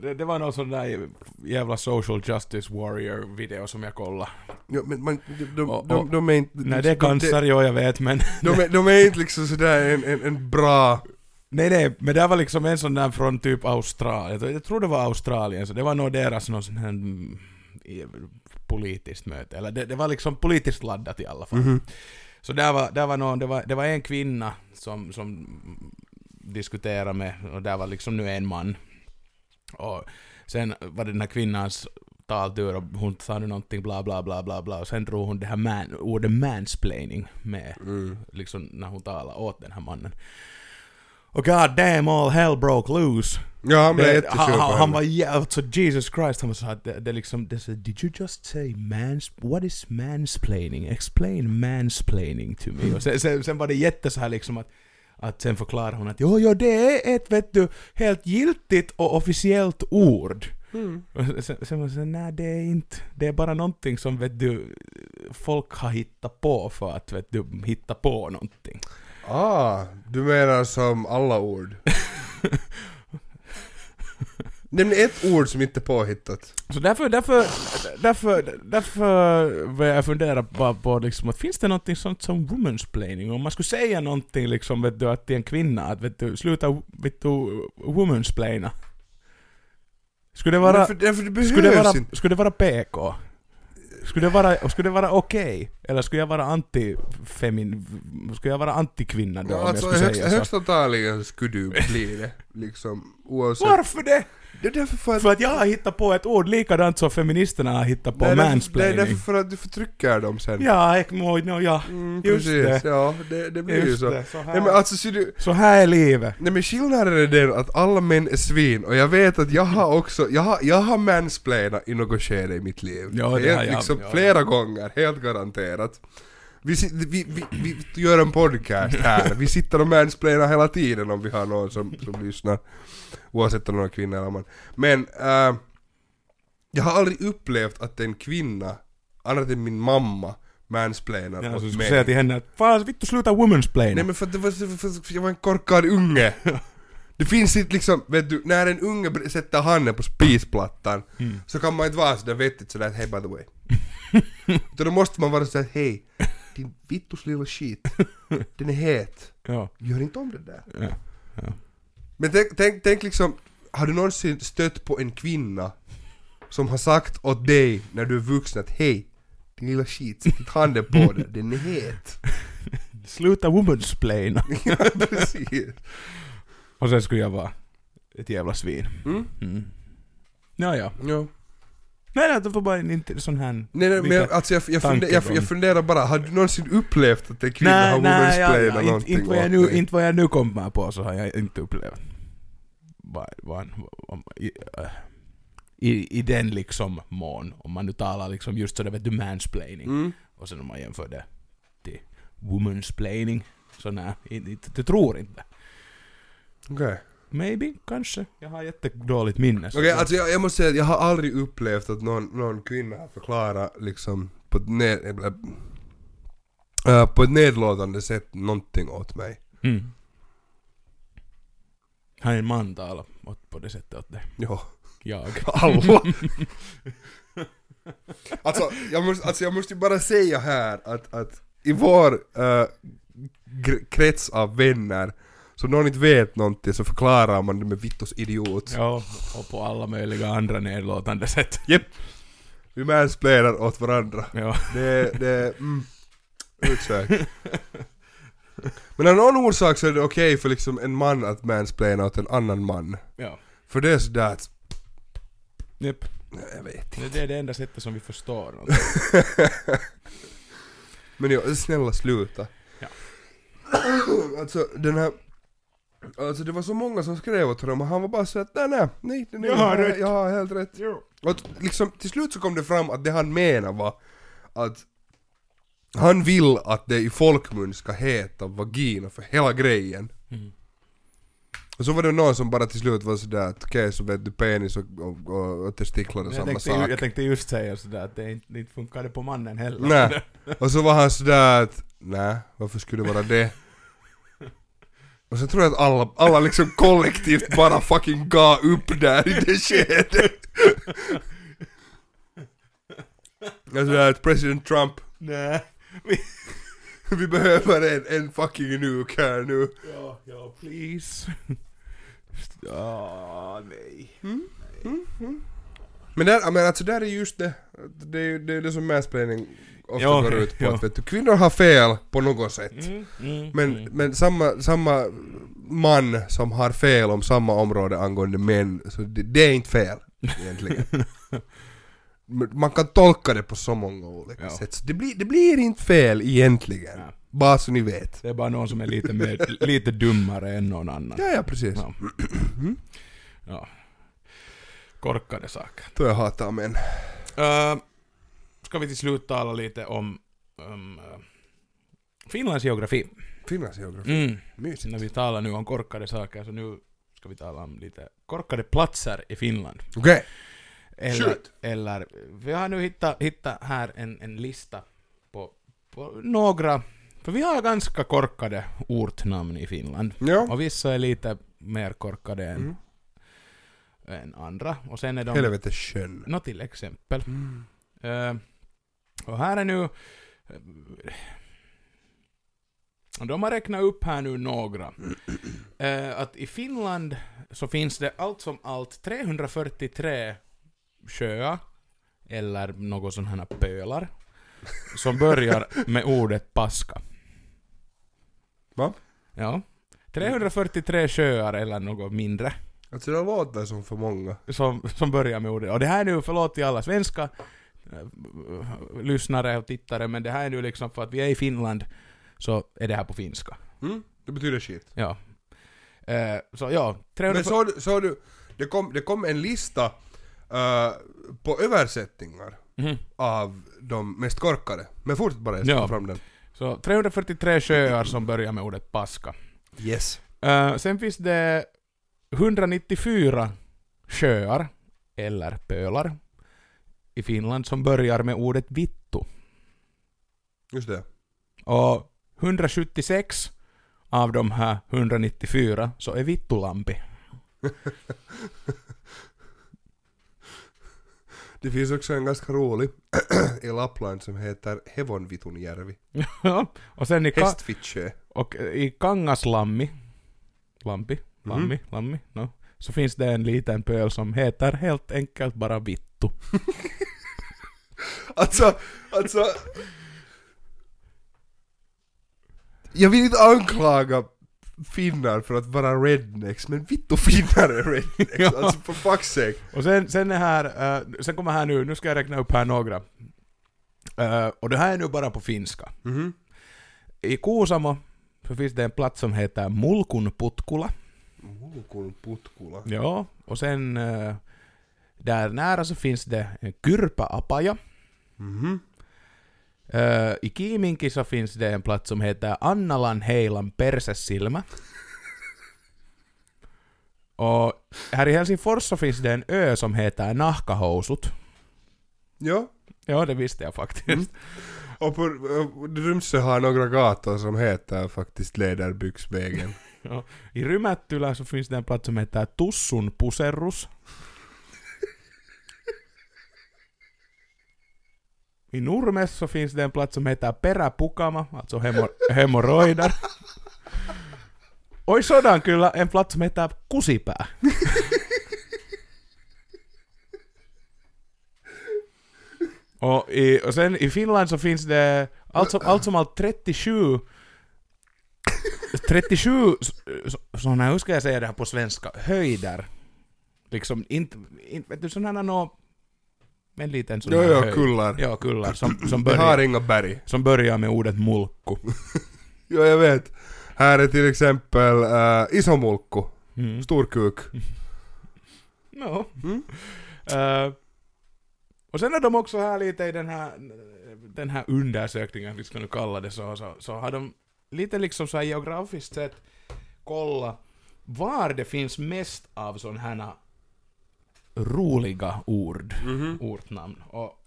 det, det var någon sån där jävla social justice warrior video som jag kollade. Ja, men man, de, de, Och- de, och- de är inte... Nej det är liksom, cancer, jo jag vet men... De, de, är, de är inte liksom sådär en, en, en bra... Nej nej, men det var liksom en sån där från typ Australien, jag tror det var Australien, så det var nog deras någon sån här mm, politiskt möte, eller det, det var liksom politiskt laddat i alla fall. Mhm. Så där var, där var, någon, det, var, det var en kvinna som, som diskuterade med, och där var liksom nu en man. Och sen var det den här kvinnans taltur och hon sa nu någonting bla bla bla bla bla och sen drog hon det här man, ordet mansplaining med Mm. liksom när hon talade åt den här mannen. Och god damn all hell broke loose. Ja, han blev jättesur han, på han, var jä- alltså Jesus Christ, han var så att det, det liksom, det så, did you just say mans, what is mansplaining? Explain mansplaining to me. Och sen, sen, sen var det jätte så här liksom att, att sen förklarade hon att jo, jo, det är ett, vet du, helt giltigt och officiellt ord. Mm. Och sen, sen var det nej det är inte, det är bara någonting som vet du, folk har hittat på för att vet du, hitta på någonting. Ah, du menar som alla ord? Nämn ett ord som inte är påhittat. Så därför, därför, därför, därför började jag fundera bara på liksom att finns det någonting sånt som womansplaining? Om man skulle säga någonting liksom vet du att till en kvinna att vet du sluta vet du womansplaina. Skulle det vara, Därför, därför det skulle det vara, inte. skulle det vara PK? Skulle det vara, skulle det vara okej? Eller skulle jag vara anti-femin... Skulle jag vara anti-kvinna då Ja, om alltså jag skulle högst, säga så? högst antagligen skulle du bli det. Liksom oavsett. Varför det? Det är därför för att... För att jag har hittat på ett ord likadant som feministerna har hittat på är därför- Det är mansplaining. därför för att du förtrycker dem sen. Ja, må, no, ja. Mm, Just precis. det. Ja, det, det blir ju Just så. det, så här. Nej men alltså ser du, Så här är livet. nej men skillnaden är den att alla män är svin och jag vet att jag har också, jag har, jag har mansplainat i något skede i mitt liv. Ja, det helt, har jag, liksom ja. flera gånger, helt garanterat. Vi, sit- vi, vi, vi gör en podcast här, vi sitter och mansplainar hela tiden om vi har någon som, som lyssnar. Oavsett om det är kvinna eller man. Men, äh, jag har aldrig upplevt att en kvinna, annat än min mamma, mansplainar Ja, åt mig. säga till henne att fan vittu sluta womansplaina. Nej men för att det var, för, jag var en korkad unge. Det finns inte liksom, vet du, när en unge sätter handen på spisplattan Mm. så kan man inte vara sådär vettigt sådär hej by the way. Utan då måste man vara sådär hej, din vittus lilla skit. Den är het. Ja, Gör inte om det där. ja. Men tänk, tänk, tänk liksom, har du någonsin stött på en kvinna som har sagt åt dig när du är vuxen att hej, din lilla skit, sätt inte handen på den, den är het. Sluta womansplaina. ja, precis. Och sen skulle jag vara ett jävla svin. Mm? Mm. Ja, ja. Ja. Nej, nej, det var bara en inte sån här... Nej, nej men jag, alltså jag, jag, funde, jag, jag funderar bara, har du någonsin upplevt att en kvinna Nej, har nej, ja, någonting inte, inte, vad jag nu, inte vad jag nu kommer på så har jag inte upplevt. Vad, vad, om, i, äh, i, I den liksom mån, om man nu talar liksom just sådär vet du mansplaining, Mm. och sen om man jämför det till womansplaining, så nej, inte, inte, tror inte. Okej. Maybe, kanske. Jag har jättedåligt minne. Okej, jag- alltså jag, jag måste säga att jag har aldrig upplevt att någon, någon kvinna har förklarat liksom på ett, ned, äh, på ett nedlåtande sätt någonting åt mig. Mm. Har en man talat åt- på det sättet åt dig? Ja. Jag. Alla. alltså, jag måste, alltså jag måste bara säga här att, att i vår äh, krets av vänner, så någon inte vet någonting så förklarar man det med Vittos idiot. Ja, och på alla möjliga andra nedlåtande sätt. Japp. Vi mansplainar åt varandra. Ja. Det, det, mm, utsökt. Men av någon orsak så är det okej för liksom en man att mansplaina åt en annan man. ja. För det är sådär att, Japp. nej, jag vet Det det är det enda sättet som vi förstår något. Men ja, snälla sluta. Ja. alltså den här... Alltså det var så många som skrev åt honom och han var bara så att nej nej, nej, nej, Jag har rätt." jag har helt rätt. Och att liksom till slut så kom det fram att det han menade var att han vill att det i folkmun ska heta vagina för hela grejen. Mm. Och så var det någon som bara till slut var sådär att okej så vet du penis och, och, och, och testiklar är samma tänkte, sak. jag tänkte just säga sådär att det inte, det inte funkade på mannen heller. Nej. Och så var han sådär att nej, varför skulle det vara det? Och sen tror jag att alla, alla liksom kollektivt bara fucking gav upp där i det skedet. Jag sådär att president Trump, Nej. vi behöver en, en fucking nuke här nu. Ja, ja, please. Ja, nej. Men där, men alltså där är just det, det är det, är det som mansplaining ofta Ja, går ut på. ja. Att, vet du, kvinnor har fel på något sätt. Mm, mm, Men, mm. men samma, samma man som har fel om samma område angående män, så det, det är inte fel egentligen. Man kan tolka det på så många olika Ja. sätt, så det blir, det blir inte fel egentligen. Ja. Bara så ni vet. Det är bara någon som är lite, mer, lite dummare än någon annan. Ja, ja precis. Ja. ja. Korkade saker. Då jag hatar män. Uh, ska vi till slut tala lite om um, uh, Finlands geografi. Finlands geografi. Mm. Mysigt. När vi talar nu om korkade saker så nu ska vi tala om lite korkade platser i Finland. Okej. Eller, Shoot. eller vi har nu hittat, hittat här en, en lista på, på några, för vi har ganska korkade ortnamn i Finland. Ja. Och vissa är lite mer korkade än, Mm. än andra. Och sen är de... Helvete sjön. Nå till exempel. Mm. Eh, och här är nu... och de har räknat upp här nu några. Eh, att i Finland så finns det allt som allt 343 sjöar, eller något sådana här pölar, som börjar med ordet paska. Va? Ja. 343 sjöar eller något mindre Alltså det låter som för många. som, som börjar med ordet. Och det här är nu, förlåt till alla svenska eh, lyssnare och tittare, men det här är nu liksom för att vi är i Finland, så är det här på finska. Mm? Det betyder shit. Ja. Eh, så ja, 300... Men så, så du, det kom, det kom en lista eh, på översättningar Mhm. av de mest korkade. Men fortsätt bara, jag Ja. fram den. Så 343 sjöar som börjar med ordet paska. Yes. Eh, sen finns det 194 sjöar, eller pölar, i Finland som börjar med ordet vittu. Just det. Och 176 av de här 194 så är Vittulampi. Det finns också en ganska rolig i Lappland som heter Hevonvitunjärvi. Ja, och sen i, ka- och i Kangaslammi, Lampi, Lammi, Lammi, no, så finns det en liten pöl som heter helt enkelt bara Vittu. Vittu. Alltså, alltså... Jag vill inte anklaga finnar för att vara rednecks, men vittu finnar är rednecks, Ja. alltså for fuck's sake. Och sen, sen är här, eh, sen kommer här nu, nu ska jag räkna upp här några. Eh, och det här är nu bara på finska. Mhm. I Kuusamo så finns det en plats som heter Mulkun putkula. Mulkun putkula. Ja, och sen eh, där nära så finns det en Kyrpä-apaja. Mhm. Eh, I Kiiminki så finns det en plats som heter Annalan Heilan Persesilmä. Och här i Helsingfors så finns det en ö som heter Nahkahousut. Ja. Ja, det visste jag faktiskt. Och på uh, Rumsö har några gator som heter faktiskt Lederbyxvägen. Ja. I Rymättylä så finns det en plats som heter Tussun Puserrus. I Nurmes så finns det en plats som heter Peräpukama, alltså hemo- hemorroidar. Och i Sodankylä en plats som heter Kusipää. och, i, och sen i Finland så finns det allt som allt, som allt 37 37 sådana, hur ska jag säga det här på svenska, höjder. Liksom inte, inte vet du sådana nå... En liten sån Jo, jo, höjd. kullar. Ja, kullar som, som, Vi har börjar, inga berg. som börjar med ordet mulkku. Jo, jag vet. Här är till exempel uh, Isomulkku. Mm. Storkuk. No. Mm. Eh, och sen är de också här lite i den här, den här undersökningen, vi ska nu kalla det så, så, så har de lite liksom så här geografiskt sett kolla var det finns mest av sådana här roliga ord, Mhm. ortnamn. Och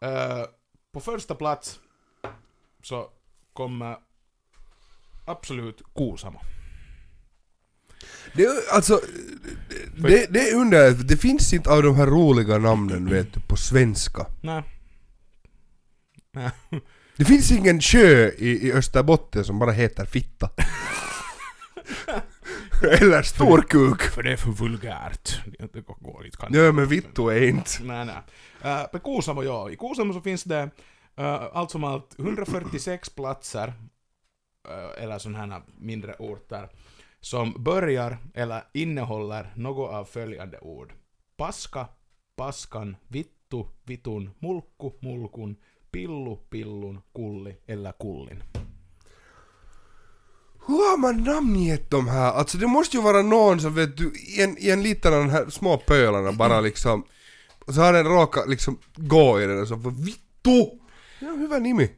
eh, på första plats så kommer absolut Kuusamo. Det, är- alltså, det, det är under, det finns inte av de här roliga namnen vet du, på svenska. Nej. Nej. Det finns ingen sjö i, i Österbotten som bara heter Fitta. Eller Storkuk. För det är för vulgärt. Det går inte kan Ja men vittu är inte. Nej, nej. Uh, på Kuusamo, ja. I Kuusamo så finns det uh, allt som allt 146 platser, uh, eller sådana här mindre orter, som börjar eller innehåller något av följande ord. Paska, paskan, vittu, vitun, mulkku, mulkun, pillu, pillun, kulli eller kullin. Hur har man namngett de här? Alltså det måste ju vara någon som vet du, i en, i en liten av de här små pölarna bara liksom, och så har den råkat liksom gå i den och så för vittu! Ja, hyvä nimi.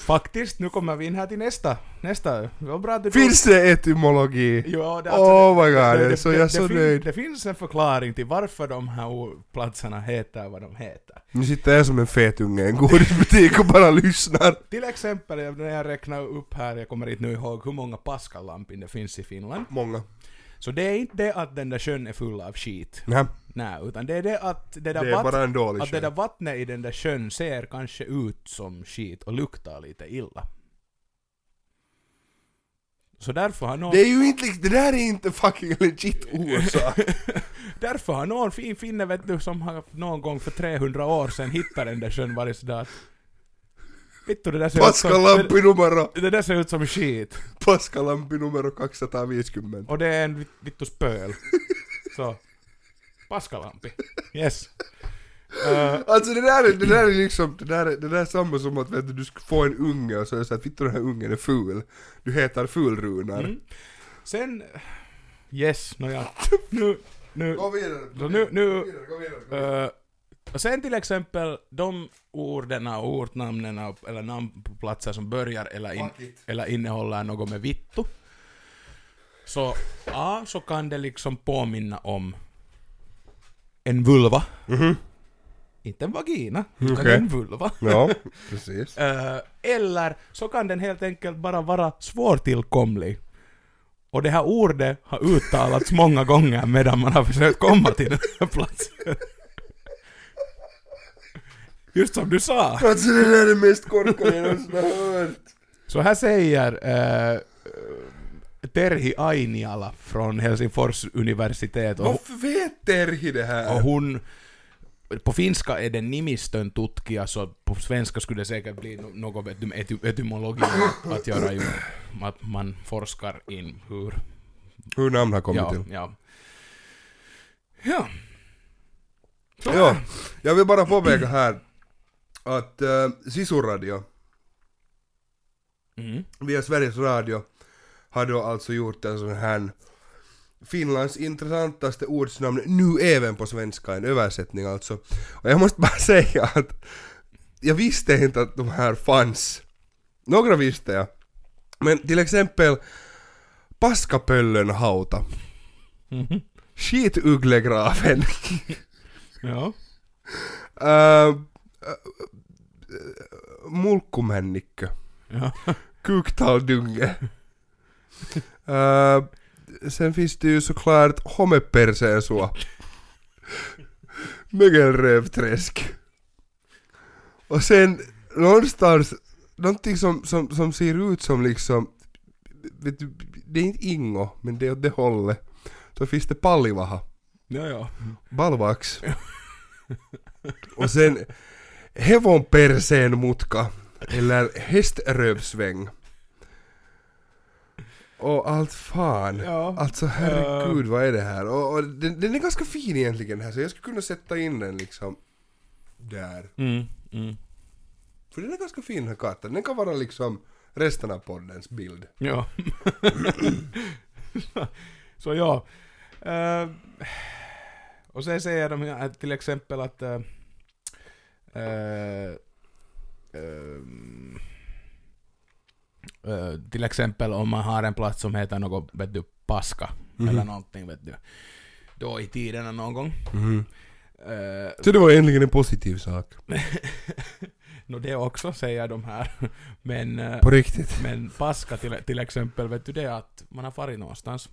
Faktiskt, nu kommer vi in här till nästa. Nästa. Det bra att du Finns det etymologi? Ja, det, Oh my god, det, det, så, jag är så nöjd. det finns en förklaring till varför de här platserna heter vad de heter. Nu sitter jag som en fetunge i en godisbutik och bara lyssnar. Till exempel när jag räknar upp här, jag kommer inte nu ihåg hur många Pascalampin det finns i Finland. Många. Så det är inte det att den där sjön är full av skit. Nej, Nej, utan det är det att det där, det är vatt- bara en dålig att det där vattnet i den där sjön ser kanske ut som skit och luktar lite illa. Så därför har någon... Det är ju inte det där är inte fucking legit orsak. Därför har någon fin finne vet du som har någon gång för 300 år sedan hittat den där sjön varit sådär Vittu det där ser ut som... Paskalampi numero, Det, där ser ut som skit. paskalampi numero 250. Och det är en vit- vittu spöl. Så. Paskalampi. Yes. Uh, Alltså det där är, det där är liksom, det där är, det där är samma som att vet du, du ska få en unge och så är det så att vittu den här ungen är ful. Du heter Fulrunar. mm. Sen... Yes, nåja. Nu... Nu... Gå vidare. Så nu- nu- Gå vidare, gå vidare, gå vidare. Uh, och sen till exempel de orden och ortnamnen eller namn på platser som börjar eller, in, eller innehåller något med vittu. Så A, så kan det liksom påminna om en vulva. Mhm. Inte en vagina, utan Okej. en vulva. Ja, precis. Eh, eller så kan den helt enkelt bara vara svårtillkomlig. Och det här ordet har uttalats många gånger medan man har försökt komma till den här platsen. Just som du sa. Alltså det där är det mest korkade jag någonsin har hört. Så här säger eh, Terhi Ainiala från Helsingfors universitet och, Varför vet Terhi det och här? hon, på finska är det nimistön tutkija, så på svenska skulle det säkert bli något vet du, med ety- etymologi att göra ju, att man forskar in hur... Hur namn har kommit Ja, till. ja. Ja. Så Ja, jag vill bara påpeka här att uh, Sisu-radio Mm. via Sveriges Radio har då alltså gjort en sån här Finlands intressantaste ordsnamn nu även på svenska, en översättning alltså. Och jag måste bara säga att jag visste inte att de här fanns. Några visste jag. Men till exempel Paskapöllönhauta, Mhm. Skitugglegraven, Ja. äh, Mulkkumännikkö, ja. Kuktaldunge. Äh, sen finns det ju såklart Homepersensua. Mögelrövträsk. Och sen någonstans, någonting som, som, som ser ut som liksom, vet du, det är inte Ingo, men det är åt det hållet. Så finns det Pallivaha, Ja, ja. Balvax. Och sen Hevonperseen mutka, eller häströvsväng. Och allt fan. Ja. Alltså herregud vad är det här? Och, och den, den är ganska fin egentligen här så jag skulle kunna sätta in den liksom där. Mm. Mm. För den är ganska fin den här kartan. Den kan vara liksom resten av poddens bild. Ja. så ja. Eh, och sen säger de här till exempel att eh, eh, ehm, eh, till exempel om man har en plats som heter något, vet du, Paska Mhm. eller någonting, vet du. Då i tiderna någon gång. Mhm. Eh, Så det var egentligen en positiv sak. Nå det också säger de här. Men, eh, På riktigt. men Paska till, till exempel, vet du det att man har farit någonstans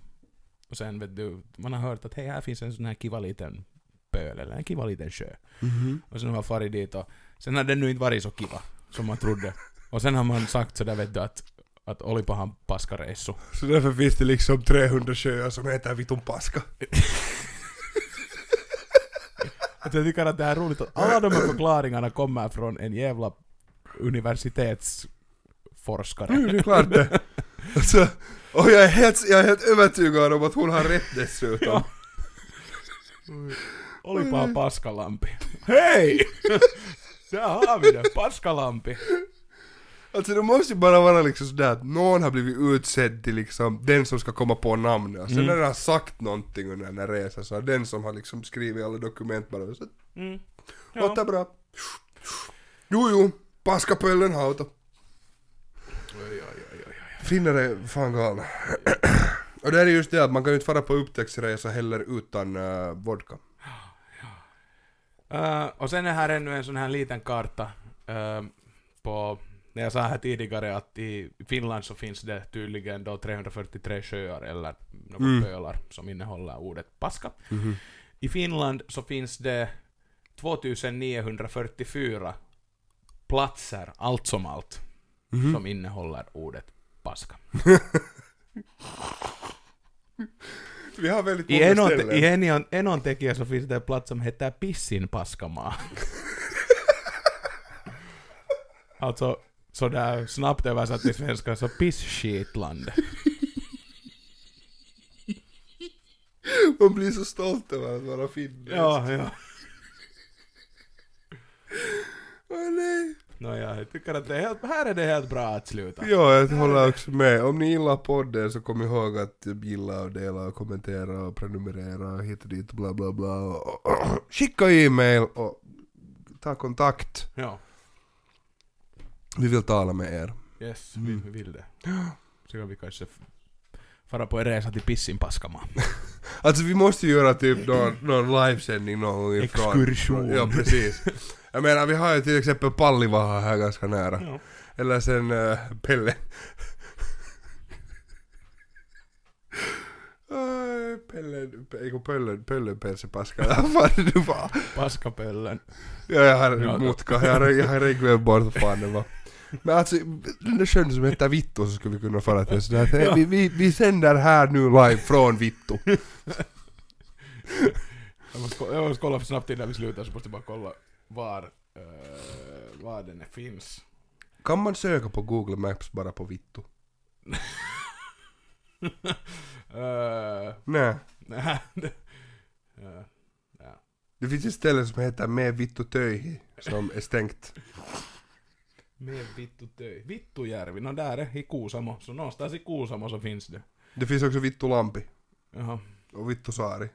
och sen vet du, man har hört att hej här finns en sån här kiva liten pöl eller en kiva liten sjö. Mhm. Och sen har man farit dit och sen har den nu inte varit så kiva som man trodde. Och sen har man sagt sådär vet du att, att olipahan paskareissu. Så därför finns det liksom 300 sjöar som heter Vitun Paska. Att jag tycker att det är roligt att alla de här förklaringarna kommer från en jävla universitetsforskare. Är det klart det. Alltså, och jag är, helt, jag är helt övertygad om att hon har rätt dessutom. Ja. Olipahan paskalampi. Hej! Där har vi det, paskalampi. Alltså det måste ju bara vara liksom sådär att någon har blivit utsedd till liksom den som ska komma på namnet och sen Mm. när den har sagt någonting under den här resan så har den som har liksom skrivit alla dokument bara så Mm. låter bra. Jo jo, paskapöllen hauta. Oj. Finnar är fan galna. och det är just det att man kan ju inte fara på upptäcktsresa heller utan uh, vodka. Eh, och sen är här ännu en sån här liten karta eh, på, när jag sa här tidigare att i Finland så finns det tydligen då 343 sjöar eller några Mm. pölar som innehåller ordet paska. I Finland så finns det 2944 platser, allt som allt, Mhm. som innehåller ordet paska. Vi har väldigt I många Enon, ställen. i Enon, Enon tekijä så finns det en plats som heter Pissin paskamaa. alltså, sådär snabbt översatt till svenska så pissskitland. Man blir så stolt över att vara finne. ja, ja. Åh nej. Nåja, jag tycker att det är helt, här är det helt bra att sluta. Ja, jag håller också med. Om ni gillar podden så kom ihåg att gilla och dela och kommentera och prenumerera och hit och dit bla bla bla. Och, och, skicka e-mail och ta kontakt. Ja, Vi vill tala med er. yes, Mm. vi, vi vill det. Så kan vi kanske fara på en resa till Pissin paskamaa. Alltså vi måste ju göra typ någon, någon livesändning någon gång ifrån. Exkursion. Ja, precis. Jag menar vi har ju till exempel Pallivaha här ganska nära. Ja. Eller sen uh, Pelle. Pelle, eikö Pöllön, Pöllön persepaska, vad fan det nu var. Paskapöllen. Ja, jag har mutka, jag har, jag har glömt bort vad fan det var. Men alltså, den där sjön som heter Vittu så skulle vi kunna fara till sådär att Ja. vi, vi, vi sänder här nu live från Vittu. Jag måste kolla för snabbt innan vi slutar så måste jag bara kolla var, uh, var den finns. Kan man söka på Google Maps bara på vittu? uh, Nej. nej, eh, ja. Det finns ett ställe som heter Med vittu töihin som är stängt. Med vittu töj. Vittujärvi, no där är i Kuusamo. Så någonstans i Kuusamo så finns det. Det finns också Vittu Lampi Jaha. och Vittu Saari.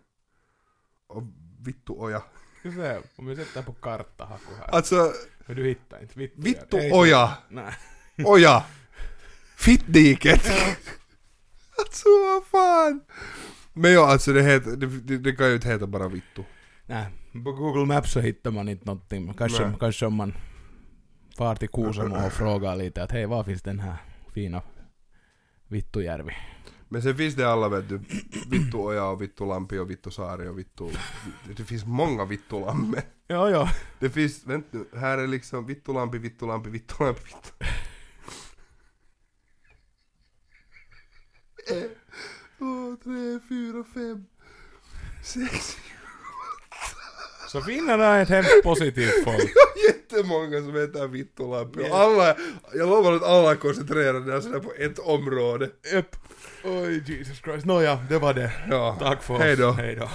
Och Vittu Oja. Se, om vi sätter på karttahaku här. Alltså, Men du hittar inte Vittujärvi. Vittu Ei- Oja! Nej. Oja! Fittdiket! alltså vad fan! Men ja, alltså det, heter, det, det, det kan ju inte heta bara Vittu. Nej, på Google Maps så hittar man inte någonting. Kanske, Nej. kanske om man far till Kuusamo och frågar lite att hej, var finns den här fina Vittujärvi? Men sen finns det alla vet du, Vittu Oja och Vittu Lampi och Vittu Saari och Vittu... Det finns många Vittu Lamme. Ja, ja. Det finns, vänta nu, här är liksom Vittu Lampi, Vittu Lampi, Vittu Lampi, Vittu... Två, tre, fyra, fem, sex... Så finnarna är ett hemskt positivt folk. Jättemånga som heter Vittu Lampi och alla, jag lovar att alla är koncentrerade där sådär på ett område. Japp. Oj, Jesus Christ. Nåja, det var det. Ja, Tack för hej då. oss. Hej då.